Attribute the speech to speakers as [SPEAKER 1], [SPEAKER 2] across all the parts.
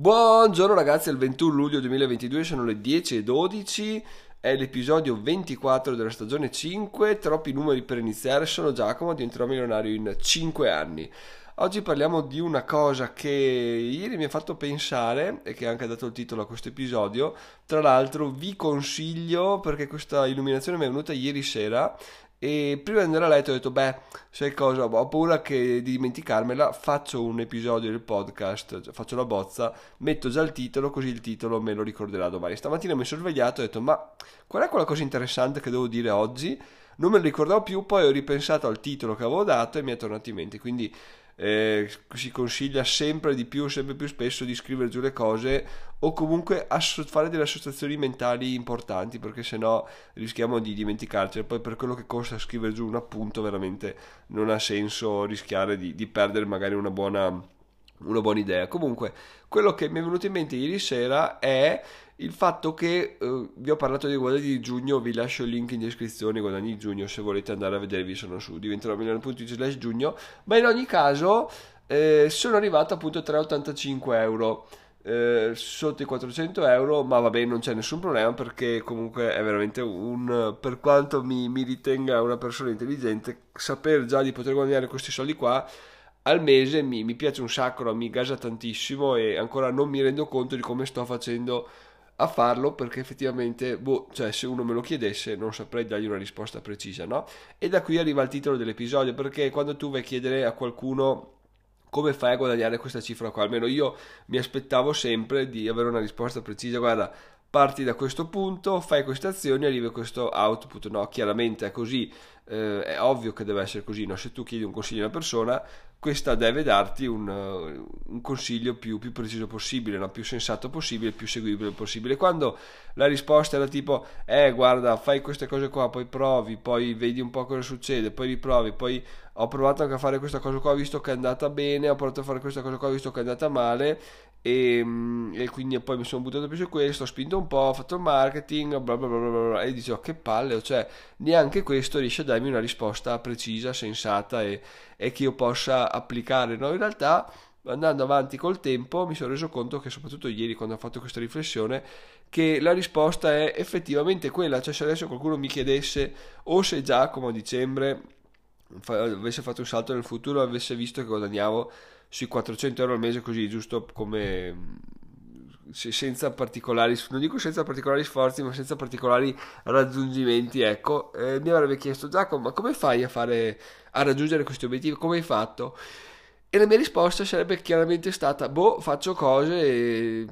[SPEAKER 1] Buongiorno ragazzi, è il 21 luglio 2022, sono le 10.12, è l'episodio 24 della stagione 5, troppi numeri per iniziare, sono Giacomo, diventerò milionario in 5 anni. Oggi parliamo di una cosa che ieri mi ha fatto pensare e che ha anche dato il titolo a questo episodio. Tra l'altro vi consiglio perché questa illuminazione mi è venuta ieri sera e prima di andare a letto ho detto, beh, sai cosa, ho paura che di dimenticarmela, faccio un episodio del podcast, cioè faccio la bozza, metto già il titolo, così il titolo me lo ricorderà domani. Stamattina mi sono svegliato e ho detto, ma qual è quella cosa interessante che devo dire oggi? Non me lo ricordavo più, poi ho ripensato al titolo che avevo dato e mi è tornato in mente, quindi eh, si consiglia sempre di più, sempre più spesso di scrivere giù le cose o comunque asso- fare delle associazioni mentali importanti perché sennò rischiamo di dimenticarcele. Poi per quello che costa scrivere giù un appunto veramente non ha senso rischiare di, di perdere magari una buona, una buona idea. Comunque quello che mi è venuto in mente ieri sera è il fatto che eh, vi ho parlato dei guadagni di giugno, vi lascio il link in descrizione, guadagni di giugno, se volete andare a vedervi sono su diventerò milionario.it slash giugno, ma in ogni caso eh, sono arrivato appunto a 3,85 euro. Eh, sotto i 400 euro, ma va bene, non c'è nessun problema perché comunque è veramente un per quanto mi, mi ritenga una persona intelligente, sapere già di poter guadagnare questi soldi qua al mese mi, mi piace un sacco, mi gasa tantissimo e ancora non mi rendo conto di come sto facendo a farlo perché effettivamente, boh, cioè se uno me lo chiedesse non saprei dargli una risposta precisa, no? E da qui arriva il titolo dell'episodio perché quando tu vai a chiedere a qualcuno come fai a guadagnare questa cifra qua, almeno io mi aspettavo sempre di avere una risposta precisa, guarda, parti da questo punto, fai queste azioni, arrivi a questo output, no? Chiaramente è così, eh, è ovvio che deve essere così, no? Se tu chiedi un consiglio a una persona, questa deve darti un, uh, un consiglio più, più, preciso possibile, no? più sensato possibile, più seguibile possibile. Quando la risposta era tipo, eh guarda, fai queste cose qua, poi provi, poi vedi un po' cosa succede, poi riprovi, poi ho provato anche a fare questa cosa qua, visto che è andata bene, ho provato a fare questa cosa qua, visto che è andata male e, mm, e quindi poi mi sono buttato più su questo, ho spinto un po', ho fatto marketing, bla bla bla bla, e dicevo che palle, cioè neanche questo riesce a darmi una risposta precisa, sensata e, e che io possa applicare. No, in realtà andando avanti col tempo mi sono reso conto che soprattutto ieri quando ho fatto questa riflessione che la risposta è effettivamente quella, cioè se adesso qualcuno mi chiedesse o se già come a dicembre avesse fatto un salto nel futuro avesse visto che guadagnavo sui 400 euro al mese così giusto come senza particolari non dico senza particolari sforzi ma senza particolari raggiungimenti ecco. Eh, mi avrebbe chiesto Giacomo ma come fai a fare a raggiungere questi obiettivi? Come hai fatto e la mia risposta sarebbe chiaramente stata, boh, faccio cose,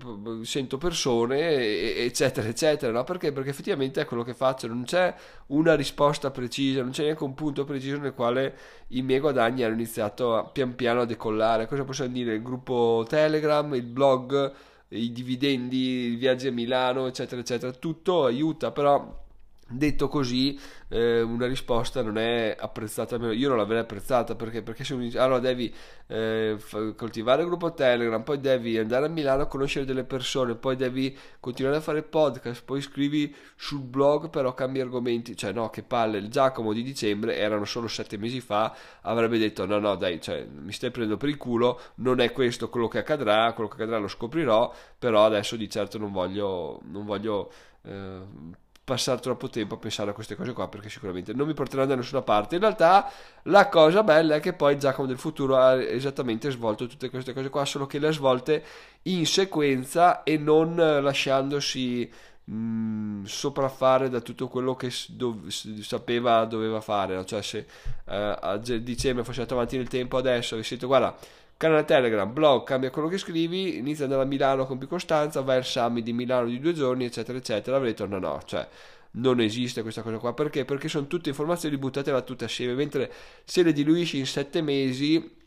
[SPEAKER 1] sento persone, eccetera, eccetera, no? Perché? Perché effettivamente è quello che faccio, non c'è una risposta precisa, non c'è neanche un punto preciso nel quale i miei guadagni hanno iniziato a, pian piano a decollare. Cosa possiamo dire? Il gruppo Telegram, il blog, i dividendi, i viaggi a Milano, eccetera, eccetera, tutto aiuta, però Detto così, eh, una risposta non è apprezzata. Io non l'avrei apprezzata perché, perché se mi, allora devi eh, coltivare il gruppo Telegram, poi devi andare a Milano a conoscere delle persone, poi devi continuare a fare podcast, poi scrivi sul blog, però cambi argomenti. Cioè, no, che palle. Il Giacomo di dicembre erano solo sette mesi fa, avrebbe detto: No, no, dai, cioè, mi stai prendendo per il culo. Non è questo quello che accadrà, quello che accadrà lo scoprirò. Però adesso di certo non voglio. Non voglio eh, passare troppo tempo a pensare a queste cose qua perché sicuramente non mi porteranno da nessuna parte. In realtà la cosa bella è che poi Giacomo del futuro ha esattamente svolto tutte queste cose qua, solo che le ha svolte in sequenza e non lasciandosi mh, mm, sopraffare da tutto quello che dov- sapeva doveva fare. Cioè se eh, a dicembre fosse andato avanti nel tempo adesso avessi detto guarda canale Telegram, blog, cambia quello che scrivi, inizia ad andare a Milano con più costanza, vai al summit di Milano di due giorni, eccetera, eccetera. No, no, cioè non esiste questa cosa qua. Perché? Perché sono tutte informazioni buttate là tutte assieme, mentre se le diluisci in sette mesi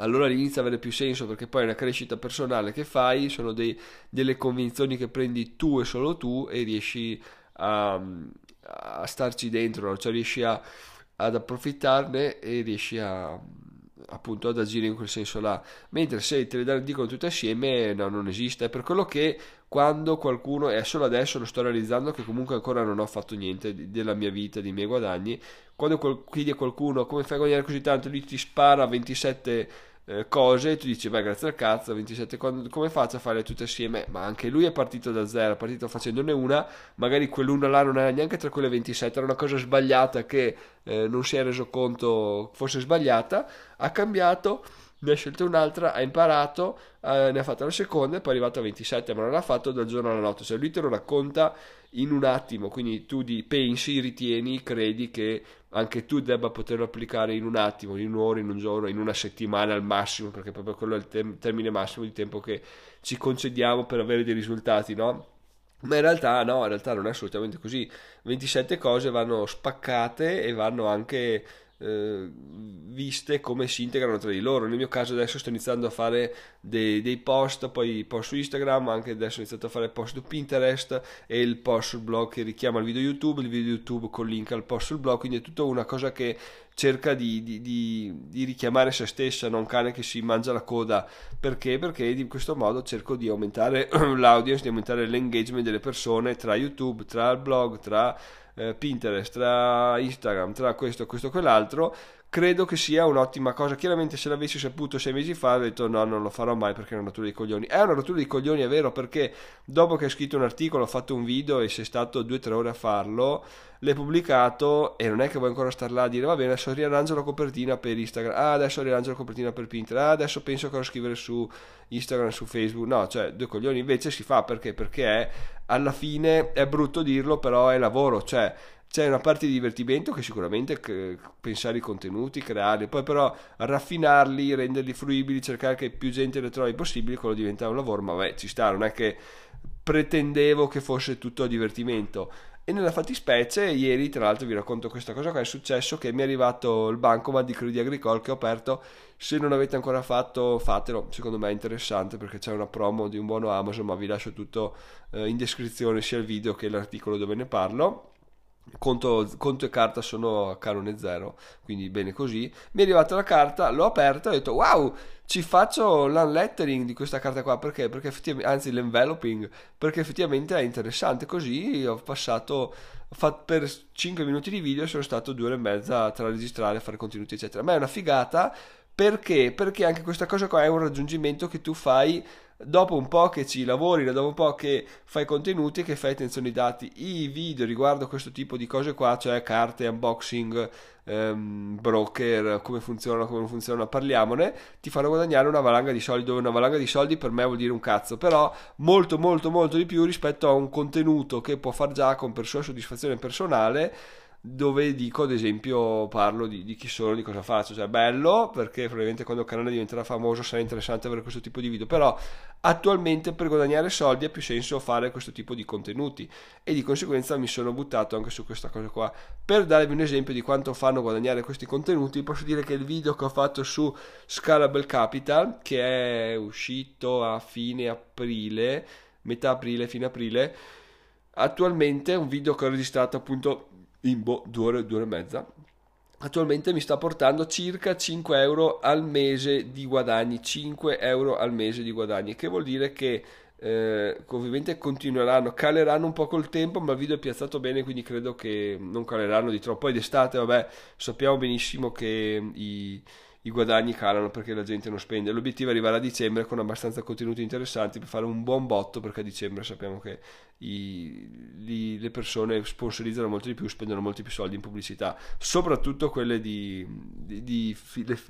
[SPEAKER 1] allora inizia a avere più senso perché poi è una crescita personale che fai, sono dei, delle convinzioni che prendi tu e solo tu e riesci a, a starci dentro, cioè riesci a, ad approfittarne e riesci a appunto ad agire in quel senso là. Mentre se te le dicono tutte assieme no, non esiste. È per quello che quando qualcuno e solo adesso lo sto realizzando che comunque ancora non ho fatto niente della mia vita dei miei guadagni quando chiedi a qualcuno come fai a guadagnare così tanto? Lui ti spara 27 eh, cose e tu dici, beh, grazie al cazzo, 27 quando, come faccio a farle tutte assieme? Ma anche lui è partito da zero, è partito facendone una, magari quell'una là non era neanche tra quelle 27, era una cosa sbagliata che eh, non si è reso conto fosse sbagliata, ha cambiato ne ha scelto un'altra, ha imparato, eh, ne ha fatta la seconda e poi è arrivato a 27, ma non l'ha fatto dal giorno alla notte, cioè lui te lo racconta in un attimo, quindi tu di, pensi, ritieni, credi che anche tu debba poterlo applicare in un attimo, in un'ora, in un giorno, in una settimana al massimo, perché proprio quello è il tem- termine massimo di tempo che ci concediamo per avere dei risultati, no? Ma in realtà no, in realtà non è assolutamente così. 27 cose vanno spaccate e vanno anche eh, viste come si integrano tra di loro. Nel mio caso adesso sto iniziando a fare dei, dei, post, poi post su Instagram, anche adesso ho iniziato a fare post su Pinterest e il post sul blog che richiama il video YouTube, il video YouTube con link al post sul blog, quindi è tutta una cosa che cerca di, di, di, di, richiamare se stessa, non cane che si mangia la coda. Perché? Perché in questo modo cerco di aumentare l'audience, di aumentare l'engagement delle persone tra YouTube, tra il blog, tra eh, Pinterest, tra Instagram, tra questo, questo quell'altro, credo che sia un'ottima cosa. Chiaramente se l'avessi saputo sei mesi fa, avrei detto no, non lo farò mai perché è una rottura di coglioni. È una rottura di coglioni, è vero, perché dopo che hai scritto un articolo, ho fatto un video e sei stato due o tre ore a farlo, l'hai pubblicato e non è che vuoi ancora star là a dire va bene, adesso riarrangio la copertina per Instagram, ah adesso riarrangio la copertina per Pinterest, ah adesso penso che a scrivere su Instagram, su Facebook, no, cioè due coglioni invece si fa perché? Perché è, alla fine è brutto dirlo, però è lavoro, cioè c'è una parte di divertimento che sicuramente è pensare i contenuti, crearli, poi però raffinarli, renderli fruibili, cercare che più gente le trovi possibile, quello diventa un lavoro, ma beh, ci sta, non è che pretendevo che fosse tutto divertimento. E nella fattispecie, ieri tra l'altro vi racconto questa cosa qua, è successo che mi è arrivato il bancomat di Credit Agricole che ho aperto, se non avete ancora fatto fatelo, secondo me è interessante perché c'è una promo di un buono Amazon, ma vi lascio tutto eh, in descrizione sia il video che l'articolo dove ne parlo Conto, conto, e carta sono a canone zero, quindi bene così. Mi è arrivata la carta, l'ho aperta e ho detto wow, ci faccio l'unlettering di questa carta qua perché? Perché effettivamente, anzi l'enveloping, perché effettivamente è interessante. Così ho passato per 5 minuti di video sono stato due ore e mezza tra registrare, fare contenuti eccetera. Ma è una figata perché? Perché anche questa cosa qua è un raggiungimento che tu fai dopo un po' che ci lavori, dopo un po' che fai contenuti, che fai attenzione ai dati, i video riguardo questo tipo di cose qua, cioè carte, unboxing, ehm, broker, come funzionano, come non funzionano, parliamone, ti fanno guadagnare una valanga di soldi, dove una valanga di soldi per me vuol dire un cazzo, però molto molto molto di più rispetto a un contenuto che può far Giacomo per sua soddisfazione personale dove dico ad esempio parlo di, di, chi sono, di cosa faccio, cioè bello perché probabilmente quando il canale diventerà famoso sarà interessante avere questo tipo di video, però attualmente per guadagnare soldi ha più senso fare questo tipo di contenuti e di conseguenza mi sono buttato anche su questa cosa qua. Per darvi un esempio di quanto fanno guadagnare questi contenuti posso dire che il video che ho fatto su Scalable Capital che è uscito a fine aprile, metà aprile, fine aprile, attualmente è un video che ho registrato appunto in boh, due ore, due ore e mezza. Attualmente mi sta portando circa 5 euro al mese di guadagni, 5 euro al mese di guadagni, che vuol dire che eh, ovviamente continueranno, caleranno un po' col tempo, ma il video è piazzato bene, quindi credo che non caleranno di troppo. Poi d'estate, vabbè, sappiamo benissimo che i i guadagni calano perché la gente non spende. L'obiettivo è arrivare a dicembre con abbastanza contenuti interessanti per fare un buon botto perché a dicembre sappiamo che i, li, le persone sponsorizzano molto di più, spendono molti più soldi in pubblicità, soprattutto quelle di, di, di,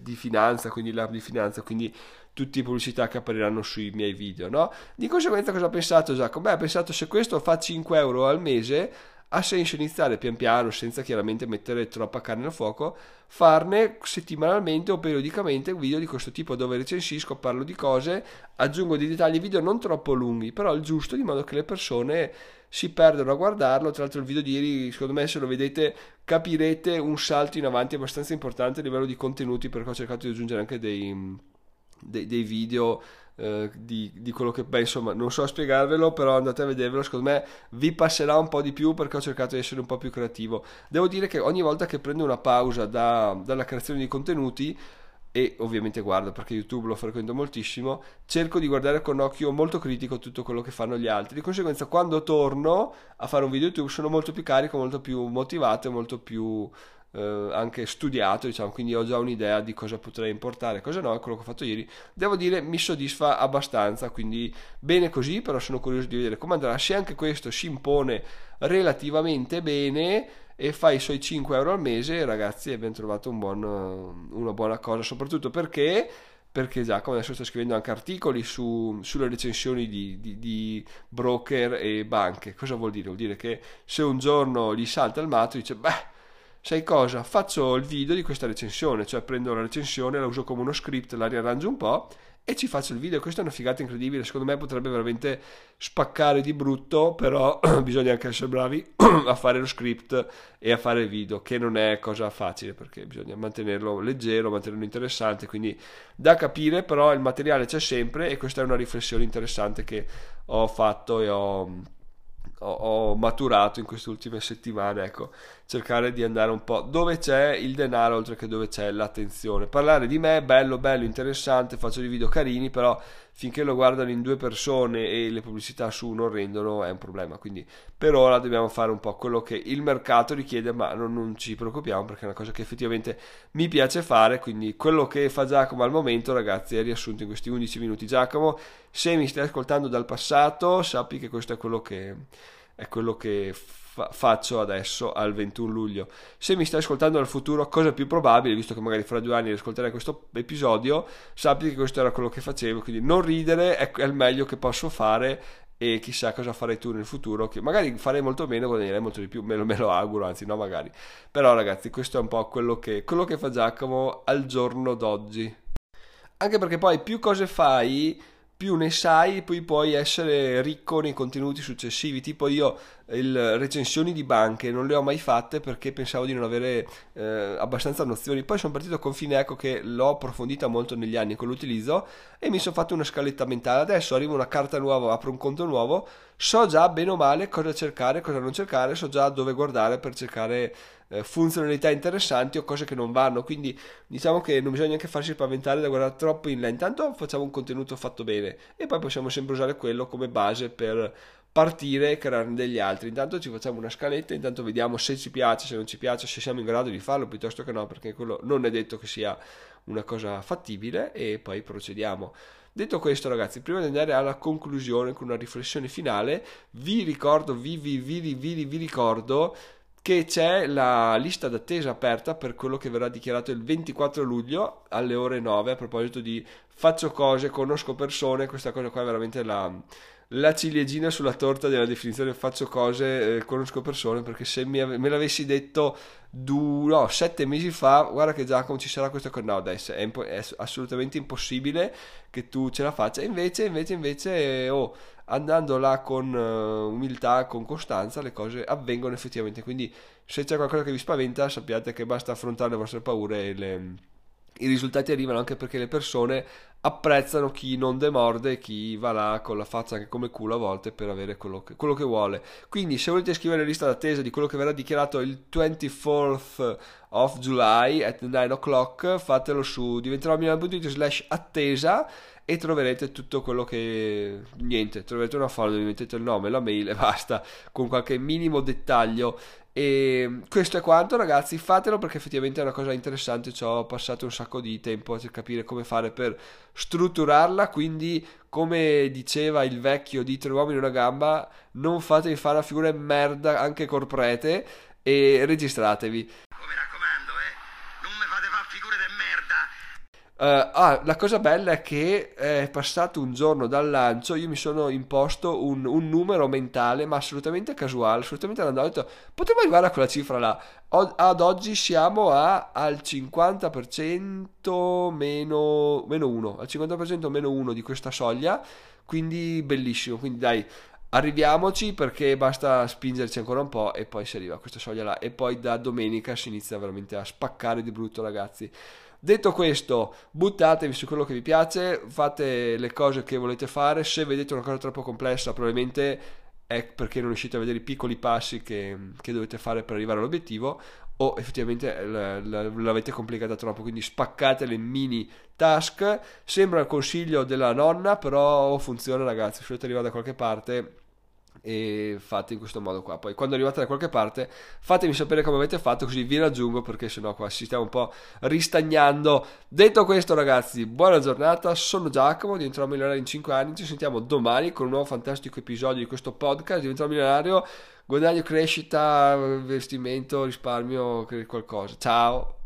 [SPEAKER 1] di finanza, quindi l'app di finanza, quindi tutte le pubblicità che appariranno sui miei video. No? Di conseguenza cosa ha pensato Giacomo? Beh, ha pensato se questo fa 5 euro al mese ha senso iniziare pian piano, senza chiaramente mettere troppa carne al fuoco, farne settimanalmente o periodicamente video di questo tipo dove recensisco, parlo di cose, aggiungo dei dettagli video non troppo lunghi, però il giusto di modo che le persone si perdono a guardarlo. Tra l'altro il video di ieri, secondo me, se lo vedete, capirete un salto in avanti abbastanza importante a livello di contenuti perché ho cercato di aggiungere anche dei, dei, dei video eh, di, di, quello che penso, ma non so spiegarvelo, però andate a vedervelo, secondo me vi passerà un po' di più perché ho cercato di essere un po' più creativo. Devo dire che ogni volta che prendo una pausa da, dalla creazione di contenuti, e ovviamente guardo perché YouTube lo frequento moltissimo, cerco di guardare con occhio molto critico tutto quello che fanno gli altri. Di conseguenza, quando torno a fare un video YouTube sono molto più carico, molto più motivato e molto più eh, anche studiato, diciamo, quindi ho già un'idea di cosa potrei importare, cosa no, quello che ho fatto ieri. Devo dire, mi soddisfa abbastanza, quindi bene così, però sono curioso di vedere come andrà. Se anche questo si impone relativamente bene e fa i suoi 5 euro al mese, ragazzi, abbiamo trovato un buon, una buona cosa, soprattutto perché perché Giacomo adesso sta scrivendo anche articoli su, sulle recensioni di, di, di, broker e banche. Cosa vuol dire? Vuol dire che se un giorno gli salta il matto dice, beh, sai cosa? Faccio il video di questa recensione, cioè prendo la recensione, la uso come uno script, la riarrangio un po' e ci faccio il video. Questa è una figata incredibile. Secondo me potrebbe veramente spaccare di brutto, però bisogna anche essere bravi a fare lo script e a fare il video, che non è cosa facile perché bisogna mantenerlo leggero, mantenerlo interessante. Quindi da capire, però il materiale c'è sempre e questa è una riflessione interessante che ho fatto e ho ho, ho, maturato in queste ultime settimane, ecco, cercare di andare un po' dove c'è il denaro oltre che dove c'è l'attenzione. Parlare di me è bello, bello, interessante, faccio dei video carini, però finché lo guardano in due persone e le pubblicità su non rendono è un problema. Quindi per ora dobbiamo fare un po' quello che il mercato richiede, ma non, non ci preoccupiamo perché è una cosa che effettivamente mi piace fare. Quindi quello che fa Giacomo al momento, ragazzi, è riassunto in questi 11 minuti. Giacomo, se mi stai ascoltando dal passato, sappi che questo è quello che, è quello che fa- faccio adesso al 21 luglio. Se mi stai ascoltando dal futuro, cosa più probabile, visto che magari fra due anni ascolterai questo episodio, sappi che questo era quello che facevo. Quindi non ridere è, il meglio che posso fare e chissà cosa farai tu nel futuro che magari farei molto meno guadagnerai molto di più me lo, me lo, auguro anzi no magari però ragazzi questo è un po' quello che, quello che fa Giacomo al giorno d'oggi anche perché poi più cose fai più ne sai, poi puoi essere ricco nei contenuti successivi. Tipo io le recensioni di banche non le ho mai fatte perché pensavo di non avere eh, abbastanza nozioni. Poi sono partito con Fineco che l'ho approfondita molto negli anni con l'utilizzo e mi sono fatto una scaletta mentale. Adesso arriva una carta nuova, apro un conto nuovo, so già bene o male cosa cercare, cosa non cercare, so già dove guardare per cercare eh, funzionalità interessanti o cose che non vanno. Quindi diciamo che non bisogna neanche farsi spaventare da guardare troppo in là. Intanto facciamo un contenuto fatto bene e poi possiamo sempre usare quello come base per partire e crearne degli altri. Intanto ci facciamo una scaletta, intanto vediamo se ci piace, se non ci piace, se siamo in grado di farlo piuttosto che no, perché quello non è detto che sia una cosa fattibile e poi procediamo. Detto questo, ragazzi, prima di andare alla conclusione con una riflessione finale, vi ricordo, vi, vi, vi, vi, vi ricordo che c'è la lista d'attesa aperta per quello che verrà dichiarato il 24 luglio alle ore 9 a proposito di faccio cose, conosco persone, questa cosa qua è veramente la, la ciliegina sulla torta della definizione faccio cose, eh, conosco persone, perché se mi, me l'avessi detto du, no, sette mesi fa, guarda che Giacomo ci sarà questo... No, dai, è, impo- è assolutamente impossibile che tu ce la faccia. Invece, invece, invece, oh, andando là con uh, umiltà, con costanza, le cose avvengono effettivamente. Quindi se c'è qualcosa che vi spaventa, sappiate che basta affrontare le vostre paure e le i risultati arrivano anche perché le persone apprezzano chi non demorde, chi va là con la faccia anche come culo a volte per avere quello che, quello che vuole. Quindi se volete scrivere lista d'attesa di quello che verrà dichiarato il 24th of July at 9 o'clock, fatelo su diventerò.it slash attesa e troverete tutto quello che niente, troverete una folla dove mettete il nome, la mail e basta, con qualche minimo dettaglio e questo è quanto, ragazzi. Fatelo perché effettivamente è una cosa interessante. Ci ho passato un sacco di tempo a capire come fare per strutturarla. Quindi, come diceva il vecchio di Tre uomini una gamba, non fatevi fare la figura merda anche corprete e registratevi. Uh, ah, la cosa bella è che è passato un giorno dal lancio, io mi sono imposto un, un numero mentale, ma assolutamente casuale, assolutamente random. Ho detto, potremmo arrivare a quella cifra là. O, ad oggi siamo a, al 50% meno, meno 1, al 50% meno 1 di questa soglia, quindi bellissimo. Quindi dai, arriviamoci perché basta spingerci ancora un po' e poi si arriva a questa soglia là. E poi da domenica si inizia veramente a spaccare di brutto, ragazzi. Detto questo, buttatevi su quello che vi piace, fate le cose che volete fare, se vedete una cosa troppo complessa probabilmente è perché non riuscite a vedere i piccoli passi che, che dovete fare per arrivare all'obiettivo o effettivamente l'avete complicata troppo, quindi spaccate le mini task. Sembra il consiglio della nonna, però funziona ragazzi, se volete arrivare da qualche parte e fate in questo modo qua. Poi quando arrivate da qualche parte fatemi sapere come avete fatto così vi raggiungo perché sennò qua ci stiamo un po' ristagnando. Detto questo ragazzi, buona giornata, sono Giacomo, diventerò milionario in 5 anni, ci sentiamo domani con un nuovo fantastico episodio di questo podcast, diventerò milionario, guadagno, crescita, investimento, risparmio, qualcosa. Ciao!